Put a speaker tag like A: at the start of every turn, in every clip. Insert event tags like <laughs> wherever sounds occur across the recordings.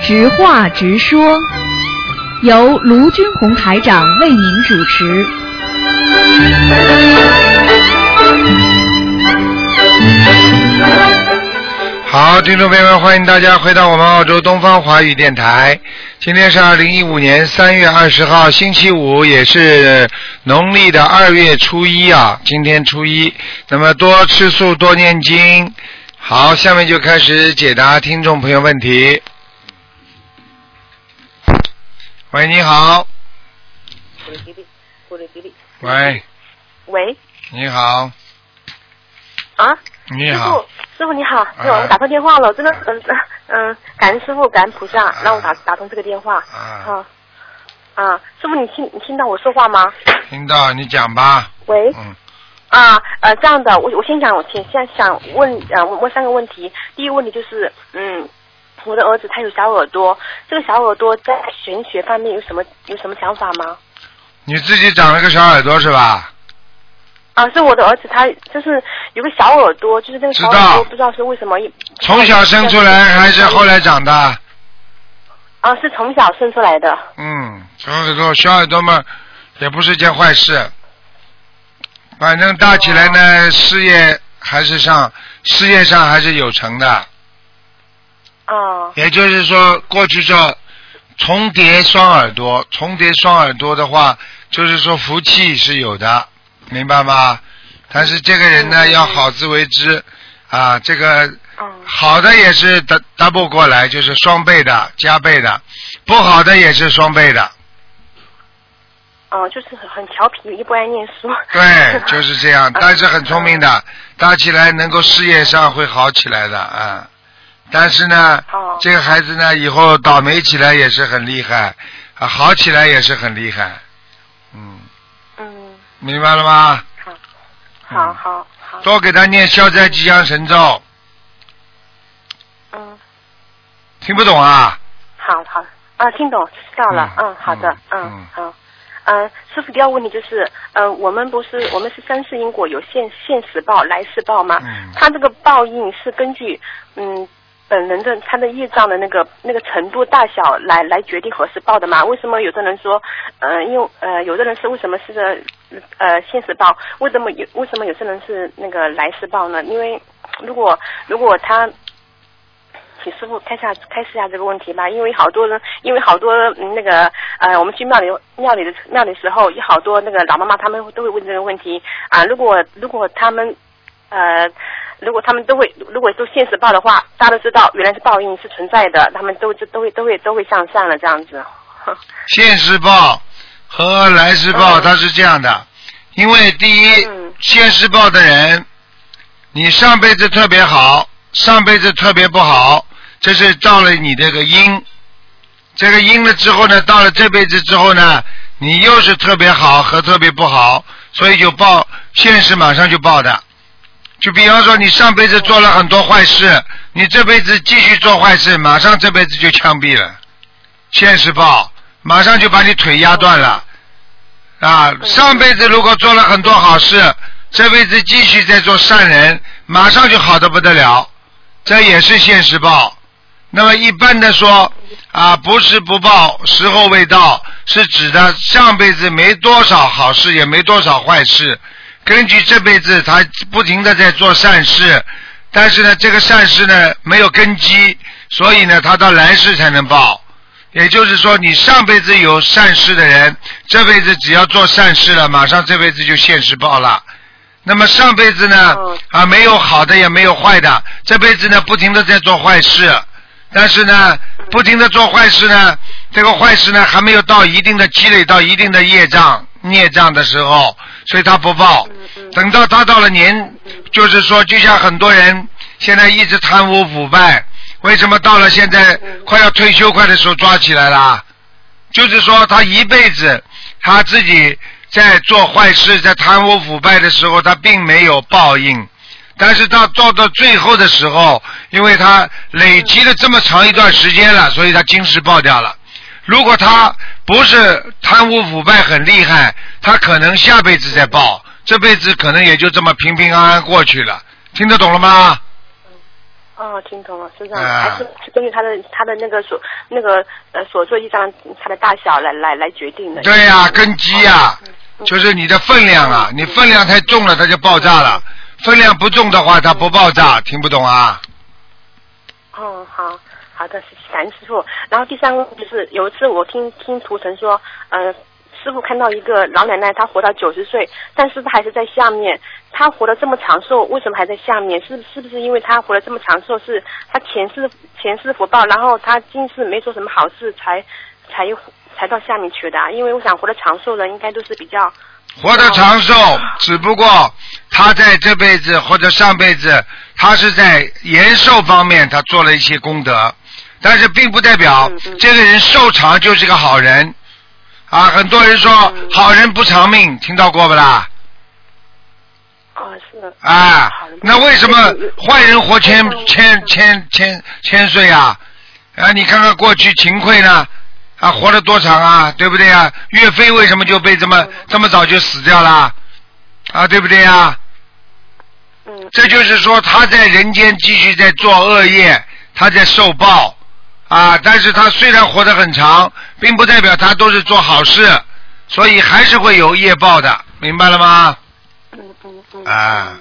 A: 直话直说，由卢军红台长为您主持。
B: 好，听众朋友们，欢迎大家回到我们澳洲东方华语电台。今天是二零一五年三月二十号，星期五，也是农历的二月初一啊。今天初一，那么多吃素，多念经。好，下面就开始解答听众朋友问题。喂，你好。喂，
C: 喂，
B: 你好，
C: 啊，
B: 你好
C: 师傅，，你好，
B: 啊
C: 对，我打通电话了，真的，嗯嗯，感恩师傅，感恩菩萨，让我打打通这个电话，
B: 啊，
C: 啊啊，师傅你听你听到我说话吗？
B: 听到你讲吧，
C: 喂，
B: 嗯，
C: 啊呃这样的，我我先讲，我先现在想问呃问三个问题，第一个问题就是嗯。我的儿子他有小耳朵，这个小耳朵在玄学方面有什么有什么想法吗？
B: 你自己长了个小耳朵是吧？
C: 啊，是我的儿子，他就是有个小耳朵，就是那个小耳朵不知道是为什么
B: 从小生出来还是后来长大？
C: 啊，是从小生出来的。
B: 嗯，小耳朵，小耳朵嘛，也不是件坏事。反正大起来呢，事业还是上，事业上还是有成的。
C: 哦
B: 也就是说，过去叫重叠双耳朵，重叠双耳朵的话，就是说福气是有的，明白吗？但是这个人呢，
C: 嗯
B: 要好自为之啊，这个
C: 嗯
B: 好的也是 dou- double 过来，就是双倍的、加倍的；不好的也是双倍的。
C: 哦，就是很很调皮，又不爱念书。
B: 对，就是这样。<laughs> 但是很聪明
C: 嗯
B: 的，大起来能够事业上会好起来的啊。但是呢，
C: 哦
B: 这个孩子呢，以后倒霉起来也是很厉害，啊，好起来也是很厉害。明白了吗？
C: 好，好好好。
B: 多给他念消灾吉祥神咒，
C: 嗯，
B: 听不懂啊？
C: 好好啊，听懂知道了。
B: 嗯
C: 嗯，好的。
B: 嗯
C: 嗯好。嗯，师傅，第二个问题就是，呃，我们不是我们是三世因果有现现世报、来世报吗？
B: 嗯
C: 他这个报应是根据嗯本人的他的业障的那个那个程度大小来来决定何时报的吗？为什么有的人说，呃，因为呃有的人是为什么是呃现世报，为什么有为什么有些人是那个来世报呢？因为如果如果他请师傅开下开示一下这个问题吧，因为好多人，因为好多那个呃，我们去庙里庙里的庙里的时候，有好多那个老妈妈他们都会问这个问题啊。如果如果他们呃，如果他们都会如果都现实报的话，大家都知道原来是报应是存在的，他们都就都会都会都会向善了这样子。<laughs>
B: 现实报和来世报
C: 嗯
B: 它是这样的，因为第一
C: 嗯，
B: 现世报的人，你上辈子特别好，上辈子特别不好，这是造了你这个因。这个因了之后呢，到了这辈子之后呢，你又是特别好和特别不好，所以就报现世马上就报的。就比方说，你上辈子做了很多坏事，你这辈子继续做坏事，马上这辈子就枪毙了。现世报，马上就把你腿压断了。啊，上辈子如果做了很多好事，这辈子继续在做善人，马上就好的不得了，这也是现世报。那么一般的说啊，不是不报，时候未到，是指的上辈子没多少好事，也没多少坏事，根据这辈子他不停的在做善事，但是呢，这个善事呢没有根基，所以呢，他到来世才能报。也就是说，你上辈子有善事的人，这辈子只要做善事了，马上这辈子就现世报了。那么上辈子呢
C: 嗯，
B: 啊，没有好的也没有坏的，这辈子呢不停的在做坏事，但是呢，不停的做坏事呢，这个坏事呢还没有到一定的积累到一定的业障孽障的时候，所以他不报。等到他到了年，就是说，就像很多人现在一直贪污腐败，为什么到了现在快要退休快的时候抓起来了？就是说他一辈子他自己在做坏事，在贪污腐败的时候，他并没有报应。但是到做到最后的时候，因为他累积了这么长一段时间了，所以他今世报掉了。如果他不是贪污腐败很厉害，他可能下辈子再报，这辈子可能也就这么平平安安过去了。听得懂了吗？
C: 哦，听懂了，是这样，
B: 啊
C: 还是是根据他的他的那个所那个呃所做一张它的大小来来来决定的。
B: 对呀、根基呀、
C: 嗯
B: 就是你的分量啊，你分量太重了，它就爆炸了；分量不重的话，它不爆炸。听不懂啊？
C: 哦，好好的，感恩师傅。然后第三个就是有一次我听听图腾说，呃，师傅看到一个老奶奶，她活到九十岁，但是她还是在下面。她活得这么长寿，为什么还在下面？是是不是因为她活得这么长寿，是她前世前世福报，然后她今世没做什么好事，才才才到下面去的、啊？因为我想活得长寿的，应该都是比较
B: 活得长寿，只不过他在这辈子或者上辈子，他是在延寿方面他做了一些功德，但是并不代表这个人寿长就是个好人。啊，很多人说
C: 嗯
B: 好人不长命，听到过不啦？
C: 哦是
B: 啊，那为什么
C: 嗯
B: 坏人活千
C: 嗯
B: 千千千千岁啊？啊，你看看过去秦桧呢，啊，活了多长啊，对不对啊？岳飞为什么就被这么这么早就死掉了？啊，对不对啊？
C: 嗯
B: 这就是说他在人间继续在做恶业，他在受报啊。但是他虽然活得很长，并不代表他都是做好事，所以还是会有业报的，明白了吗？
C: 嗯嗯嗯
B: 啊，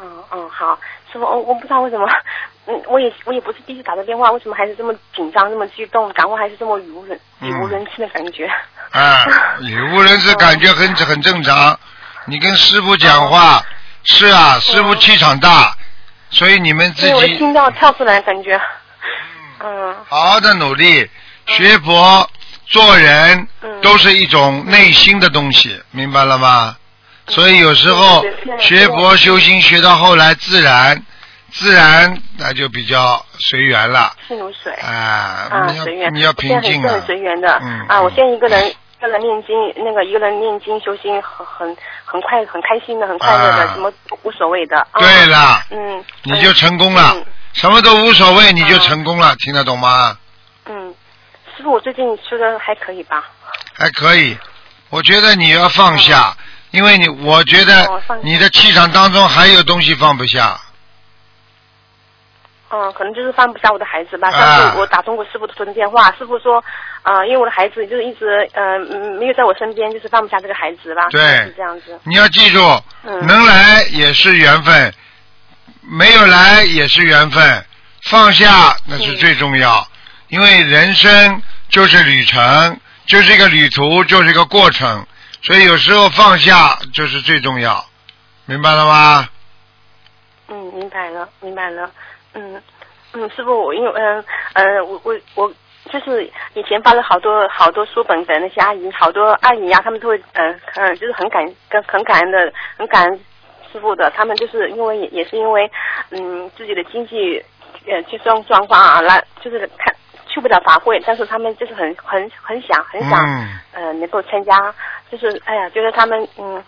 C: 嗯嗯，好，师傅，我我不知道为什么，<laughs> 嗯，我也我也不是第一次打的电话，为什么还是这么紧张，这么激动，讲话还是这么语无伦语无伦次的感觉。
B: 啊，语无伦次感觉很 <laughs> 很正常。你跟师傅讲话，是啊，师傅气场大，所以你们自
C: 己，我的
B: 己
C: 心脏跳出来，感觉。嗯
B: 好好的努力学佛做人，
C: 嗯
B: 都是一种内心的东西，明白了吗？所以有时候学佛修心学到后来，自然自然那就比较随缘了
C: 是如水。
B: 啊！
C: 啊，
B: 你要
C: 随缘。
B: 你要平静啊
C: 很！随缘的。
B: 嗯
C: 啊，我
B: 嗯
C: 现在一个人。一个人念经，那个一个人念经修心，很很很快很开心的，很快乐的，
B: 啊
C: 什么无所谓的。啊
B: 对了，
C: 嗯。
B: 你就成功了
C: 嗯，
B: 什么都无所谓，你就成功了，听得懂吗？
C: 嗯，师傅，我最近吃的还可以吧？
B: 还可以，我觉得你要放下，因为你，我觉得
C: 哦放下
B: 你的气场当中还有东西放不下。
C: 嗯，可能就是放不下我的孩子吧。
B: 啊
C: 上次我打通过师傅的通电话，师傅说，呃，因为我的孩子就是一直呃嗯没有在我身边，就是放不下这个孩子吧。
B: 对
C: 是这样子。
B: 你要记住，
C: 嗯
B: 能来也是缘分，没有来也是缘分，放下那是最重要，因为人生就是旅程，就是一个旅途，就是一个过程，所以有时候放下就是最重要，明白了吗？
C: 嗯，明白了，明白了。嗯嗯，师傅，我因为嗯嗯我我我就是以前发了好多好多书本的那些阿姨，好多阿姨呀、他们都会嗯嗯、就是很感跟很感恩的，很感恩师傅的。他们就是因为也也是因为嗯自己的经济呃这种状况啊，来就是看去不了法会，但是他们就是很很很想很想、
B: 嗯。
C: 呃能够参加，就是哎呀觉得他们嗯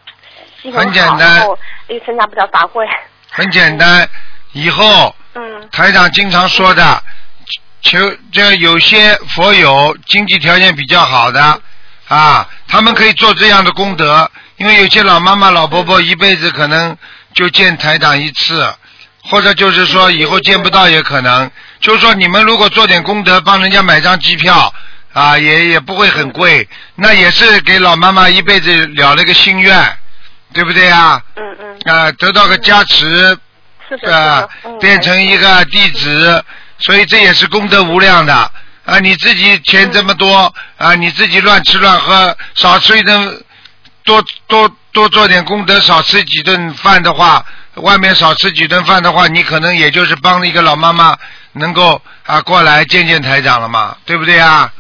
C: 心
B: 很
C: 好，
B: 简单
C: 然后又参加不了法会，
B: 很简单，以后
C: 嗯
B: 台长经常说的，求这有些佛友经济条件比较好的啊，他们可以做这样的功德，因为有些老妈妈、老伯伯一辈子可能就见台长一次，或者就是说以后见不到也可能。就是说你们如果做点功德，帮人家买张机票啊，也也不会很贵，那也是给老妈妈一辈子了了个心愿，对不对啊？
C: 嗯嗯，
B: 啊，得到个加持，
C: 是的，是
B: 啊变成一个弟子，所以这也是功德无量的啊！你自己钱这么多啊，你自己乱吃乱喝，少吃一顿，多多多做点功德，少吃几顿饭的话，外面少吃几顿饭的话，你可能也就是帮一个老妈妈能够啊过来见见台长了嘛，对不对啊？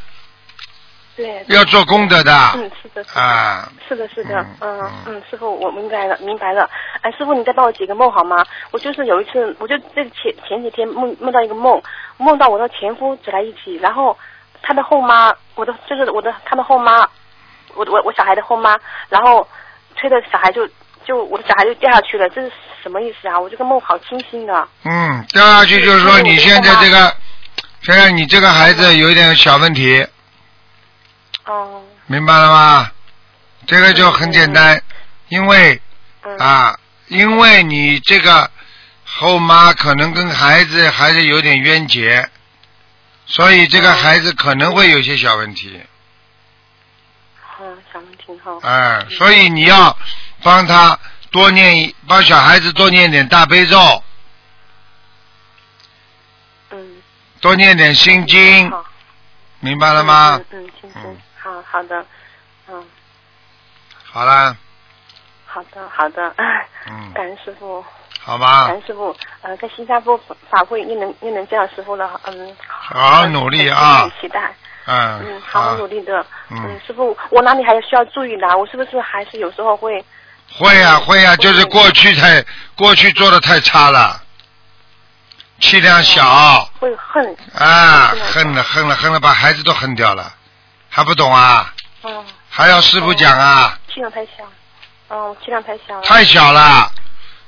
C: 对，
B: 要做功德的
C: 嗯，是的，是的。
B: 啊，
C: 是的，是的，
B: 嗯
C: 嗯师傅，我明白了，明白了。哎，师傅，你再帮我解个梦好吗？我就是有一次，我就这前前几天梦梦到一个梦，梦到我的前夫走在一起，然后他的后妈，我的就是我的他的后妈，我我我小孩的后妈，然后推着小孩就就我的小孩就掉下去了，这是什么意思啊？我这个梦好清新的。
B: 嗯，掉下去就是说你现在这个，现在你这个孩子有一点小问题。
C: 哦，
B: 明白了吗？这个就很简单，因为
C: 嗯
B: 啊，因为你这个后妈可能跟孩子还是有点冤结，所以这个
C: 嗯
B: 孩子可能会有些小问题，
C: 嗯，小问题哈。
B: 哎，所以你要帮他多念一，帮小孩子多念点大悲咒，
C: 嗯。
B: 多念点心经，
C: 好。
B: 明白了吗？
C: 嗯嗯，好好的，嗯，
B: 好啦，
C: 好的好的，
B: 嗯，<laughs>
C: 感恩师傅，
B: 好吧。
C: 感，恩师傅，呃，在新加坡法会又能又能见到师傅了，嗯，
B: 好。好努力啊。
C: 很期待，
B: 嗯
C: 嗯，，好好努
B: 力，
C: 的，
B: 嗯。
C: 嗯，师傅，我哪里还需要注意的？啊？我是不是还是有时候会，
B: 会呀、会呀、就是过去太过去做的太差了，气量小。
C: 会恨，
B: 啊，恨了恨了恨了，把孩子都恨掉了，还不懂啊？
C: 嗯，
B: 还要师傅讲啊？
C: 气量太小，嗯，气量太小了，
B: 太小了，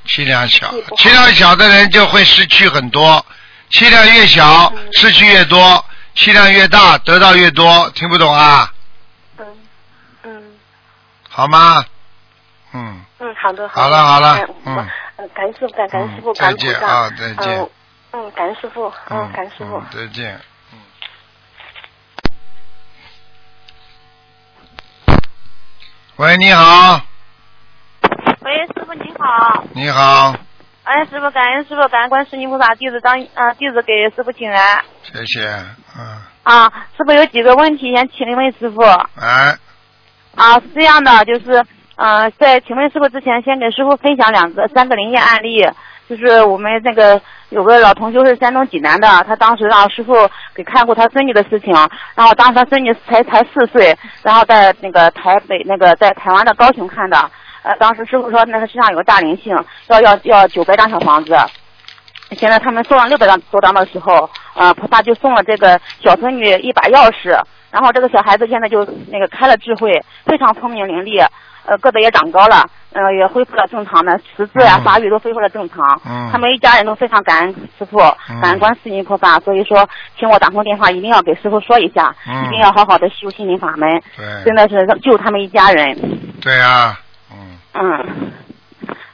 B: 气量小。
C: 气
B: 量小的人就会失去很多，气量越小
C: 嗯。
B: 失去越多，气量越大得到越多，听不懂啊？
C: 嗯。嗯。
B: 好吗？嗯，
C: 嗯，好的
B: 好了好了。
C: 哎
B: 嗯。
C: 我呃感谢师傅，感感恩师傅，感恩菩萨
B: 啊再见。
C: 嗯嗯，感谢师傅，嗯，感谢师傅。
B: 嗯，再见。喂，你好，
D: 喂，师傅您好。
B: 你好，
D: 哎，师傅，感恩师傅，感恩观世音菩萨，弟子当啊、弟子给师傅请来。
B: 谢谢，嗯，
D: 啊，师傅有几个问题想请问师傅。
B: 哎，
D: 啊，是这样的，就是呃，在请问师傅之前，先给师傅分享两个三个灵验案例。就是我们那个有个老同修是山东济南的，他当时让师傅给看过他孙女的事情，然后当时他孙女才才四岁，然后在那个台北那个在台湾的高雄看的，呃，当时师傅说那个身上有个大灵性，要要要九百张小房子。现在他们送了六百张多张的时候，呃，菩萨就送了这个小孙女一把钥匙，然后这个小孩子现在就那个开了智慧，非常聪明伶俐，呃，个子也长高了，呃，也恢复了正常的识字呀、
B: 嗯。
D: 发育都恢复了正常。
B: 嗯。
D: 他们一家人都非常感恩师傅，
B: 嗯。
D: 感恩观世音菩萨，所以说，请我打通电话一定要给师傅说一下，
B: 嗯
D: 一定要好好的修心灵法门，
B: 对，
D: 真的是救他们一家人。
B: 对啊，嗯，
D: 嗯，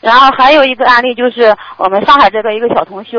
D: 然后还有一个案例就是我们上海这个一个小同修，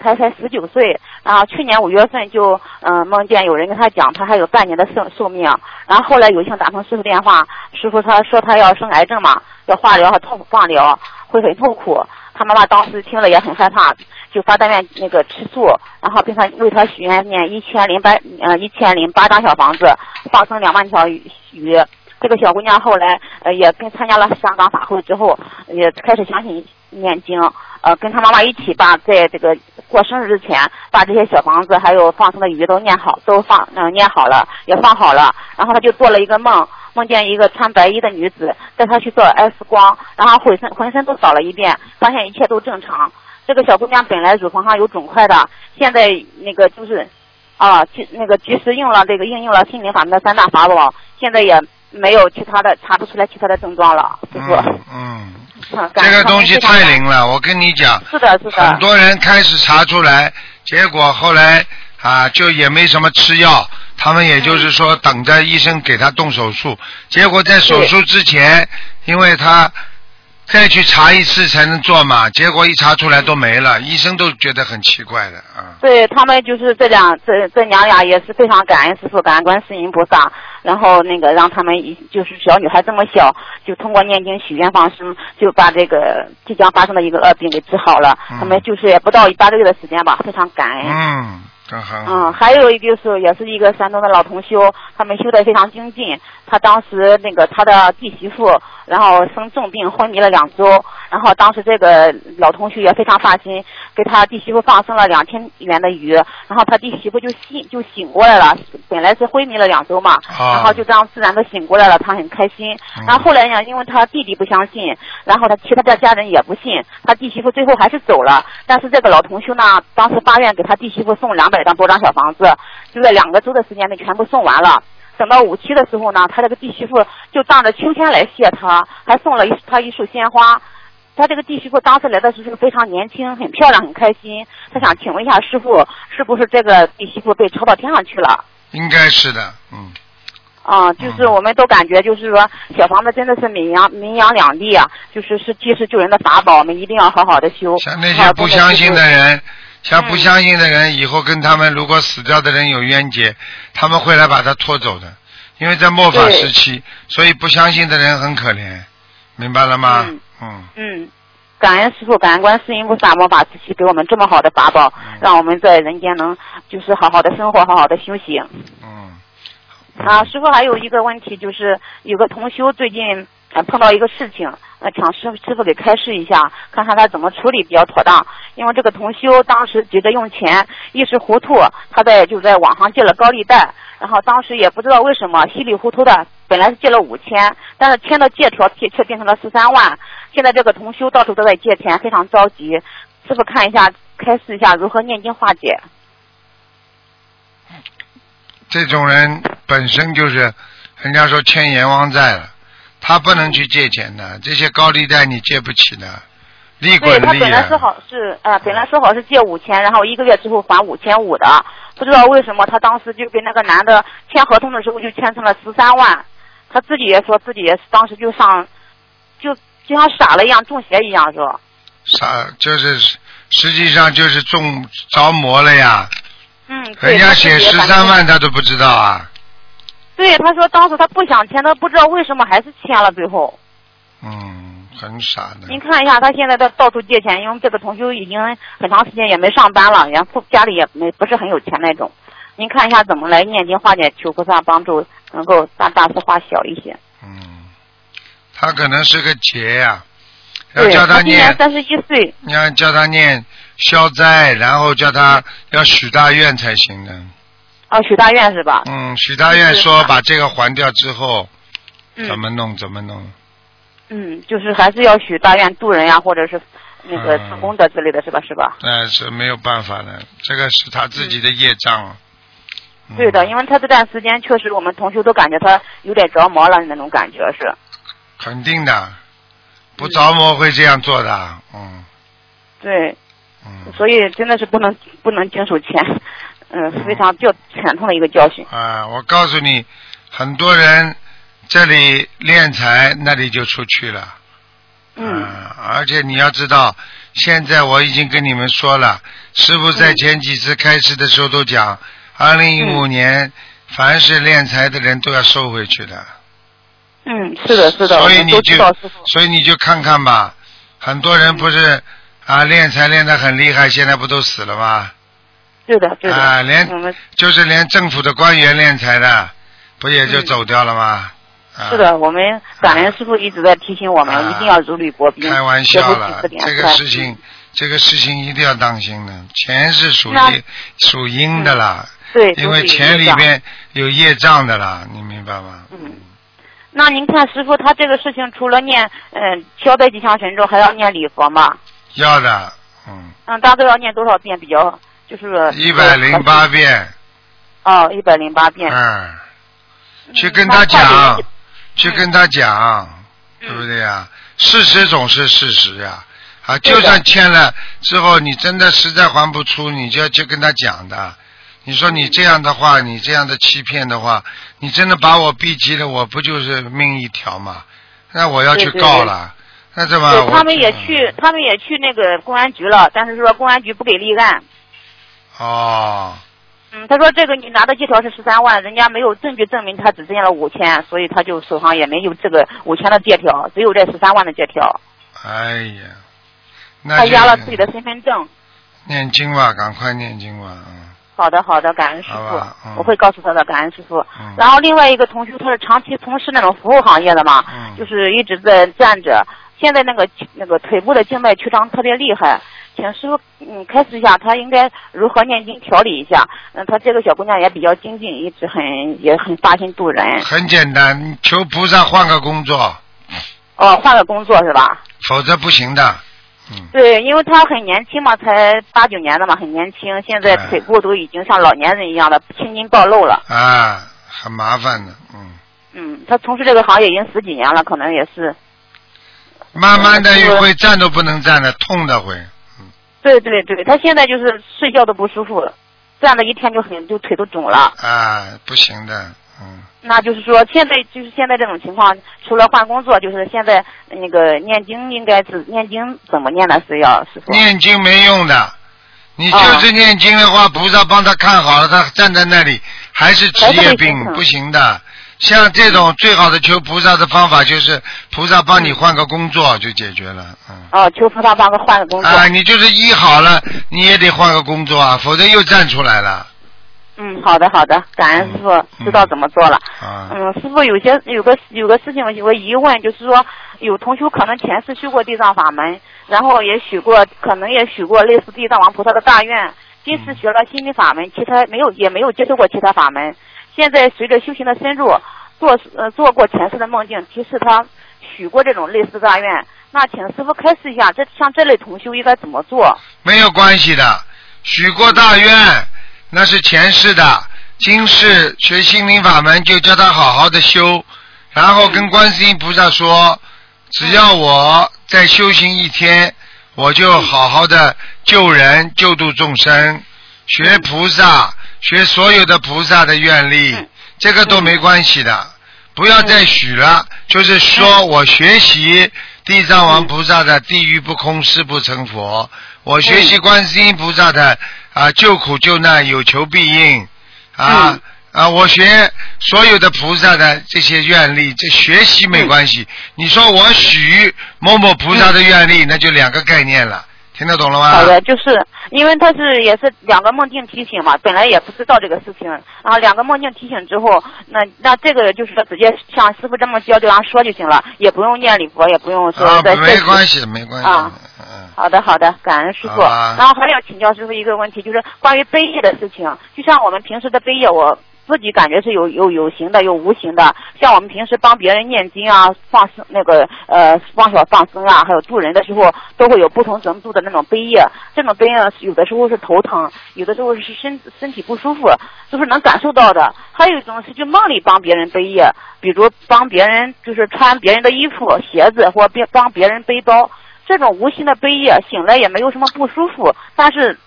D: 他才十九岁，然后去年五月份就嗯、梦见有人跟他讲他还有半年的寿寿命，然后后来有幸打通师傅电话，师傅他说他要生癌症嘛，要化疗和痛放疗，会很痛苦。他妈妈当时听了也很害怕，就发单愿那个吃素，然后并他为他许愿念一千零八呃一千零八张小房子，放生两万条。鱼这个小姑娘后来呃也跟参加了香港法会之后，也开始相信念经，呃跟她妈妈一起把在这个过生日之前把这些小房子还有放生的鱼都念好，都放嗯、呃念好了，也放好了，然后她就做了一个梦，梦见一个穿白衣的女子带她去做 X 光，然后浑身浑身都扫了一遍，发现一切都正常。这个小姑娘本来乳房上有肿块的，现在那个就是啊，去那个及时用了这个应用了心灵法门的三大法宝，现在也没有其他的查不出来其他的症状了，师傅。
B: 嗯这个东西太灵了，我跟你讲，
D: 是的，是的。
B: 很多人开始查出来，结果后来啊，就也没什么吃药，他们也就是说等着医生给他动手术，结果在手术之前，因为他再去查一次才能做嘛，结果一查出来都没了，医生都觉得很奇怪的啊。
D: 对他们就是这两这这娘俩也是非常感恩师傅，感恩观世音菩萨，然后那个让他们一就是小女孩这么小，就通过念经许愿放生，就把这个即将发生的一个恶病给治好了。
B: 嗯
D: 他们就是也不到一八个月的时间吧，非常感恩。
B: 嗯，
D: 嗯，还有一个是也是一个山东的老同修，他们修的非常精进。他当时那个他的弟媳妇，然后生重病昏迷了两周，然后当时这个老同修也非常放心，给他弟媳妇放生了两千元的鱼，然后他弟媳妇就醒就醒过来了，本来是昏迷了两周嘛，
B: 啊
D: 然后就这样自然的醒过来了，他很开心。
B: 嗯
D: 然后后来呢，因为他弟弟不相信，然后他其他的家人也不信，他弟媳妇最后还是走了。但是这个老同修呢，当时发愿给他弟媳妇送两百张多张小房子，就在两个周的时间内全部送完了。等到五期的时候呢，他这个弟媳妇就当着秋天来谢他，还送了一他一束鲜花。他这个弟媳妇当时来的时候非常年轻，很漂亮，很开心。他想请问一下师傅，是不是这个弟媳妇被抄到天上去了？
B: 应该是的，嗯，
D: 啊，就是
B: 嗯
D: 我们都感觉就是说，小房子真的是名扬名扬两地啊，就是是济世救人的法宝，我们一定要好好的修。
B: 像那些不相信的人，像
D: 嗯
B: 不相信的人，以后跟他们如果死掉的人有冤结，他们会来把他拖走的。因为在末法时期，所以不相信的人很可怜，明白了吗？
D: 嗯
B: 嗯
D: 嗯，感恩师傅，感恩观世音菩萨魔法慈禧给我们这么好的法宝，
B: 嗯
D: 让我们在人间能就是好好的生活，好好的修行。
B: 嗯。
D: 啊，师傅还有一个问题，就是有个同修最近呃碰到一个事情，呃，请师师傅给开示一下，看看他怎么处理比较妥当。因为这个同修当时急着用钱，一时糊涂，他在就在网上借了高利贷，然后当时也不知道为什么稀里糊涂的，本来是借了五千，但是签的借条却却变成了十三万。现在这个同修到处都在借钱，非常着急。师傅看一下，开示一下如何念经化解。
B: 这种人本身就是，人家说欠阎王债了，他不能去借钱的，这些高利贷你借不起的，利滚利啊！
D: 本来说好是呃，本来说好是借五千，然后一个月之后还五千五的，不知道为什么他当时就跟那个男的签合同的时候就签成了十三万，他自己也说自己也是当时就上，就就像傻了一样，中邪一样是
B: 吧？傻就是实际上就是中着魔了呀！
D: 嗯，
B: 人家写十三万他都不知道啊！
D: 对，他说当时他不想签，他不知道为什么还是签了，最后。
B: 嗯，很傻的。
D: 您看一下，他现在在到处借钱，因为这个同修已经很长时间也没上班了，然后家里也没不是很有钱那种。您看一下怎么来念经化解，求菩萨帮助，能够大大事化小一些。
B: 嗯，他可能是个劫呀、要
D: 对，
B: 叫
D: 他
B: 念，
D: 三十一岁，
B: 你要叫他念消灾，然后叫他要许大愿才行的。
D: 哦，许大愿是吧？
B: 嗯，许大愿说把这个还掉之后，
D: 嗯
B: 怎么弄怎么弄。
D: 嗯，就是还是要许大愿度人呀，或者是那个
B: 嗯
D: 做功德之类的是吧？是吧？
B: 那是没有办法的，这个是他自己的业障。嗯
D: 对的，因为他这段时间确实我们同学都感觉他有点着魔了那种感觉是。
B: 肯定的，不着魔会这样做的。嗯
D: 对，
B: 嗯
D: 所以真的是不能不能经手钱，嗯，非常较惨痛的一个教训。
B: 啊，我告诉你，很多人这里敛财，那里就出去了。
D: 嗯
B: 啊，而且你要知道，现在我已经跟你们说了，师傅在
D: 嗯
B: 前几次开始的时候都讲，二零一五年凡是敛财的人都要收回去的。
D: 嗯，是的，是的，
B: 所以你就。所以你就看看吧，很多人不是啊敛财练得很厉害，现在不都死了吗？
D: 是的，是的。
B: 啊，连
D: 我们
B: 就是连政府的官员敛财的，不也就
D: 嗯
B: 走掉了吗？啊、
D: 是的，我们感恩师傅一直在提醒我们，
B: 啊
D: 一定要如履薄冰，
B: 开玩笑了这个事情，这个事情一定要当心的。钱是属
D: 那
B: 于属阴的啦，
D: 对，
B: 因为钱里边有业障的啦，你明白吗？
D: 嗯，那您看师傅他这个事情，除了念嗯消灾吉祥神咒，还要念礼佛吗？
B: 要的，嗯，
D: 嗯，大概要念多少遍比较就是
B: 一百零八遍，
D: 哦，一百零八遍。
B: 嗯，去
D: 嗯
B: 跟他讲
D: 就，
B: 去跟他讲，对不
D: 嗯
B: 对呀？事实总是事实呀，啊，
D: 对的
B: 就算签了之后，你真的实在还不出，你就要去跟他讲的。你说你这样的话，你这样的欺骗的话，你真的把我逼急了，我不就是命一条吗？那我要去
D: 对对对
B: 告了，那怎么？
D: 对他们也去，他们也去那个公安局了，但是说公安局不给立案。
B: 哦，
D: 嗯，他说这个你拿的借条是十三万，人家没有证据证明他只借了五千，所以他就手上也没有这个五千的借条，只有这十三万的借条。
B: 哎呀，那
D: 他
B: 就
D: 压了自己的身份证。
B: 念经吧，赶快念经吧，嗯
D: 好的，好的，感恩师傅，
B: 嗯
D: 我会告诉他的，感恩师傅。
B: 嗯
D: 然后另外一个同学，他是长期从事那种服务行业的嘛，
B: 嗯
D: 就是一直在站着，现在那个那个腿部的静脉曲张特别厉害，请师傅嗯开示一下，他应该如何念经调理一下？嗯，他这个小姑娘也比较精进，一直很也很发心度人。
B: 很简单，求菩萨换个工作，
D: 哦，换个工作是吧？
B: 否则不行的。嗯，
D: 对，因为他很年轻嘛，才八九年的嘛，很年轻，现在
B: 哎
D: 腿部都已经像老年人一样的青筋暴露了。
B: 啊，很麻烦的，嗯，
D: 嗯，他从事这个行业已经十几年了，可能也是。
B: 慢慢的
D: 又
B: 会站都不能站的，痛的会，
D: 对对对，他现在就是睡觉都不舒服，站了一天就很就腿都肿了。
B: 啊，不行的，嗯，
D: 那就是说，现在就是现在这种情况，除了换工作，就是现在那个念经应该是念经怎么念呢？是要师傅？
B: 念经没用的，你就是念经的话，菩萨帮他看好了，他站在那里还是职业病，不行的。像这种最好的求菩萨的方法，就是菩萨帮你换个工作就解决了。嗯。
D: 哦，求菩萨帮个换个工作。
B: 啊，你就是医好了，你也得换个工作啊，否则又站出来了。
D: 嗯，好的好的，感恩师傅知道怎么做了。
B: 啊。
D: 嗯，师傅有些有个有个事情有个疑问，就是说有同学可能前世修过地藏法门，然后也许过可能也许过类似地藏王菩萨的大愿，今世学了心灵法门，其他没有也没有接受过其他法门。现在随着修行的深入，做呃做过前世的梦境，提示他许过这种类似大愿。那请师傅开示一下，这像这类同修应该怎么做？
B: 没有关系的，许过大愿那是前世的，今世学心灵法门就叫他好好的修，然后跟观世音菩萨说，只要我再修行一天，我就好好的救人救度众生，学菩萨。学所有的菩萨的愿力，这个都没关系的，不要再许了。就是说我学习地藏王菩萨的地狱不空誓不成佛，我学习观世音菩萨的啊救苦救难有求必应啊啊！我学所有的菩萨的这些愿力，这学习没关系。你说我许某某菩萨的愿力，那就两个概念了。听得懂了吗？
D: 好的，就是因为他是也是两个梦境提醒嘛，本来也不知道这个事情，然后两个梦境提醒之后，那那这个就是说直接像师傅这么教这样说就行了，也不用念礼佛，也不用说
B: 再没关系，没关系。啊，
D: 好的好的，感恩师傅。然后还要请教师傅一个问题，就是关于悲业的事情，就像我们平时的悲业，我。自己感觉是有有有形的，有无形的。像我们平时帮别人念经啊，放生那个呃，帮小放生啊，还有助人的时候，都会有不同程度的那种悲业。这种悲业有的时候是头疼，有的时候是身身体不舒服，就是能感受到的。还有一种是就梦里帮别人背业，比如帮别人就是穿别人的衣服、鞋子，或别帮别人背包。这种无形的悲业，醒来也没有什么不舒服，但是。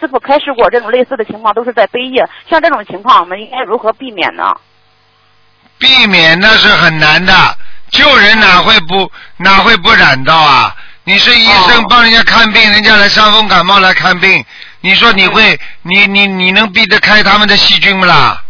D: 师傅开示过这种类似的情况，都是在背业。像这种情况，我们应该如何避免呢？
B: 避免那是很难的，救人哪会不哪会不染到啊？你是医生帮人家看病，人家来伤风感冒来看病，你说你会你你你能避得开他们的细菌不啦？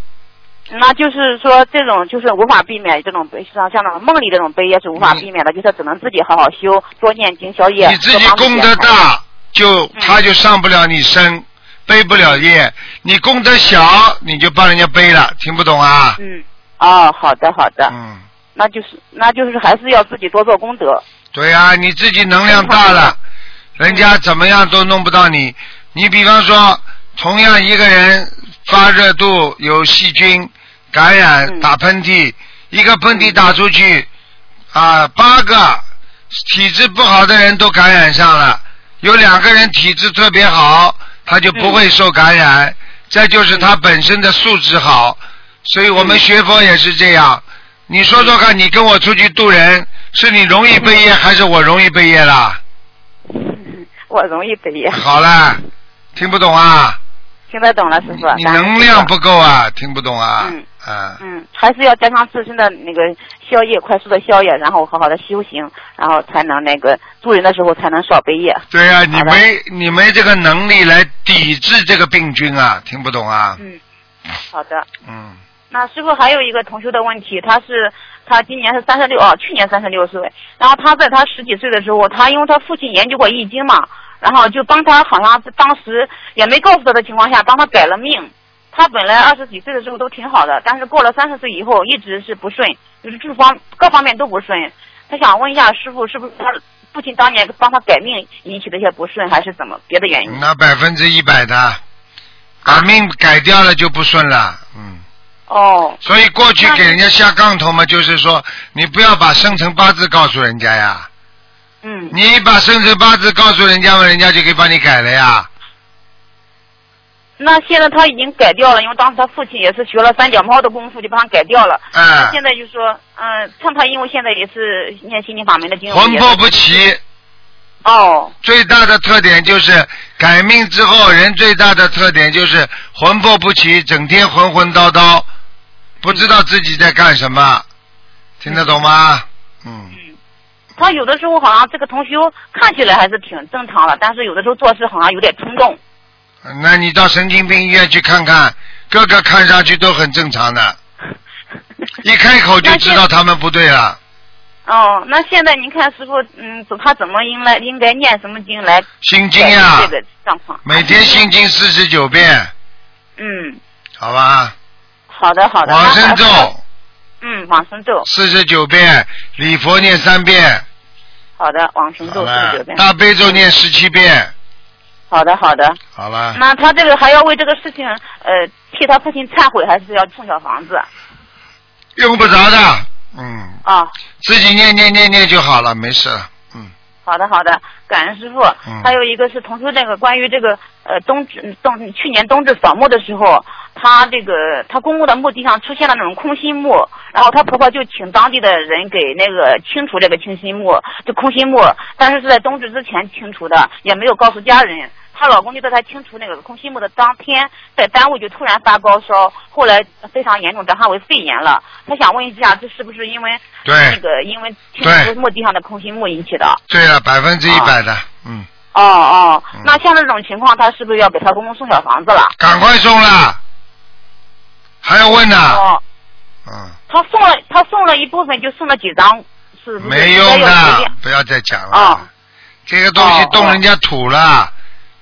D: 那就是说，这种就是无法避免这种悲像像那种梦里这种悲也是无法避免的，就是只能自己好好修，多念经消业。
B: 你自己功德大。就他就上不了你身，背不了业。你功德小，你就帮人家背了，听不懂
D: 啊？嗯，哦，好的好的。
B: 嗯，
D: 那就是那就是还是要自己多做功德。
B: 对呀，你自己能量大了，人家怎么样都弄不到你。你比方说，同样一个人发热度有细菌感染，打喷嚏，一个喷嚏打出去，啊，八个体质不好的人都感染上了。有两个人体质特别好，他就不会受感染。再就是他本身的素质好，所以我们学佛也是这样。你说说看，你跟我出去渡人，是你容易被业还是我容易被业啦？
D: 我容易被业。
B: 好了，听不懂啊？
D: 听得懂了，师傅。
B: 你能量不够啊，听不懂啊？
D: 嗯。嗯，还是要加强自身的那个消业，快速的消业，然后好好的修行，然后才能那个助人的时候才能少背业。
B: 对呀，你没你没这个能力来抵制这个病菌啊，听不懂啊？
D: 嗯，好的。
B: 嗯。
D: 那师傅还有一个同学的问题，他是他今年是三十六啊，去年三十六岁，然后他在他十几岁的时候，他因为他父亲研究过易经嘛，然后就帮他好像当时也没告诉他的情况下，帮他改了命。他本来二十几岁的时候都挺好的，但是过了三十岁以后一直是不顺，就是这方各方面都不顺。他想问一下师傅，是不是他父亲当年帮他改命引起的一些不顺，还是怎么别的原因？
B: 那百分之一百的，把命改掉了就不顺了，嗯。
D: 哦。
B: 所以过去给人家下杠头嘛，就是说你不要把生辰八字告诉人家呀。
D: 嗯。
B: 你把生辰八字告诉人家嘛，人家就可以帮你改了呀。
D: 那现在他已经改掉了，因为当时他父亲也是学了三脚猫的功夫，就把他改掉了。
B: 嗯。
D: 现在就说，嗯，像他因为现在也是念心灵法门的经
B: 魂魄不齐。
D: 哦。
B: 最大的特点就是改命之后，人最大的特点就是魂魄不齐，整天混混叨叨。不知道自己在干什么，听得懂吗？嗯，嗯
D: 他有的时候好像这个同学看起来还是挺正常的，但是有的时候做事好像有点冲动。
B: 那你到神经病医院去看看，个个看上去都很正常的，<laughs> 一开口就知道他们不对了。
D: 哦，那现在您看师傅，嗯，他怎么应来应该念什么经来
B: 心经
D: 改
B: 呀
D: 变这个状况？
B: 每天心经四十九遍，
D: 嗯，
B: 好吧？
D: 好的好的。
B: 往生咒
D: 嗯，往生咒，
B: 四十九遍，礼佛念三遍，
D: 好的，往生咒四十九，遍。
B: 大悲咒念十七遍，
D: 好的好的。
B: 好了。
D: 那他这个还要为这个事情，呃，替他父亲忏悔，还是要送小房子？
B: 用不着的，嗯，
D: 啊，
B: 自己念念念念就好了，没事
D: 好的好的，感恩师傅。
B: 嗯
D: 还有一个是同修这个关于这个呃冬至冬去年冬至扫墓的时候，他这个他公墓的墓地上出现了那种空心墓，然后他婆婆就请当地的人给那个清除这个清心墓，就空心墓，但是是在冬至之前清除的，也没有告诉家人。她老公就在她清除那个空心木的当天，在单位就突然发高烧，后来非常严重，转化为肺炎了。她想问一下，这是不是因为
B: 对
D: 那个因为清除墓地上的空心木引起的？
B: 对了，百分之一百的，嗯，
D: 哦哦
B: 嗯，
D: 那像这种情况，她是不是要给她公公送小房子了？
B: 赶快送了，还要问呢，
D: 哦，
B: 嗯，
D: 他送了，他送了一部分，就送了几张，是是？
B: 没用
D: 应该要随
B: 的，不要再讲了
D: 哦，
B: 这个东西
D: 哦
B: 动人家土了，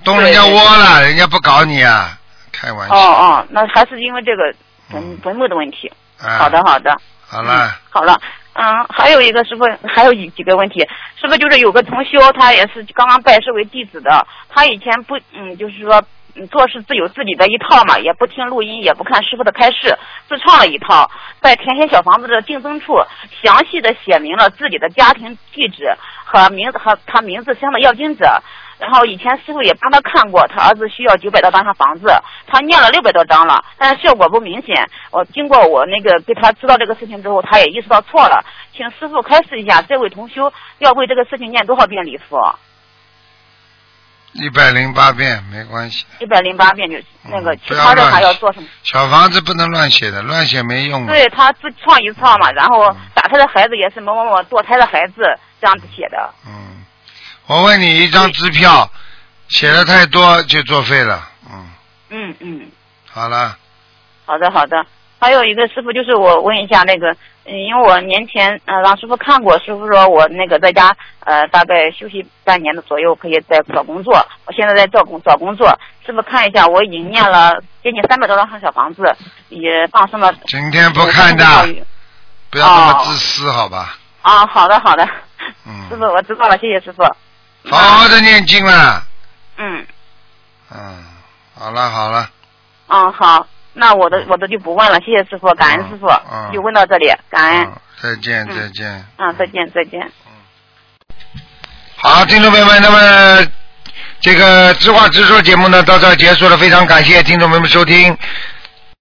B: 动人家窝了，人家不搞你啊，开玩
D: 哦
B: 笑，
D: 哦哦，那还是因为这个坟
B: 嗯
D: 坟墓的问题。
B: 啊
D: 好的，好的。嗯
B: 好了，
D: 好了，嗯，还有一个师傅，还有几几个问题，是不是就是有个同修，他也是刚刚拜师为弟子的，他以前不，嗯，就是说，嗯，做事自有自己的一套嘛，也不听录音，也不看师傅的开示，自创了一套，在填写小房子的订增处，详细的写明了自己的家庭地址和名字和他名字相的要经者。然后以前师傅也帮他看过，他儿子需要九百多张房子，他念了六百多张了，但是效果不明显。我经过我那个给他知道这个事情之后，他也意识到错了，请师傅开示一下，这位同修要为这个事情念多少遍礼佛？
B: 一百零八遍没关系，
D: 一百零八遍就那个，其他的还要做什么？
B: 小房子不能乱写的，乱写没用，
D: 对他自创一创嘛，然后
B: 嗯
D: 打胎的孩子也是某某某堕胎的孩子这样子写的。
B: 嗯，我问你，一张支票写的太多就作废了，嗯，
D: 嗯嗯。
B: 好了，
D: 好的，好的。还有一个师傅，就是我问一下那个，嗯，因为我年前呃让师傅看过，师傅说我那个在家呃大概休息半年的左右，可以再找工作。我现在在找工找工作，师傅看一下，我已经念了接近三百多张小房子，也放生了。
B: 今天不看的，不要那么自私，好吧？
D: 啊，好的好的，
B: 嗯
D: 师，傅我知道了，谢谢师傅。
B: 好好的念经了，
D: 嗯。
B: 嗯，好了好了，
D: 嗯好，那我的我的就不问了，谢谢师傅，感恩师傅。
B: 嗯嗯，
D: 就问到这里，感恩，
B: 嗯，再见
D: 嗯。
B: 再见。
D: 嗯，再见再见。
B: 好，听众朋友们，那么这个知话直说节目呢到这儿结束了，非常感谢听众朋友们收听。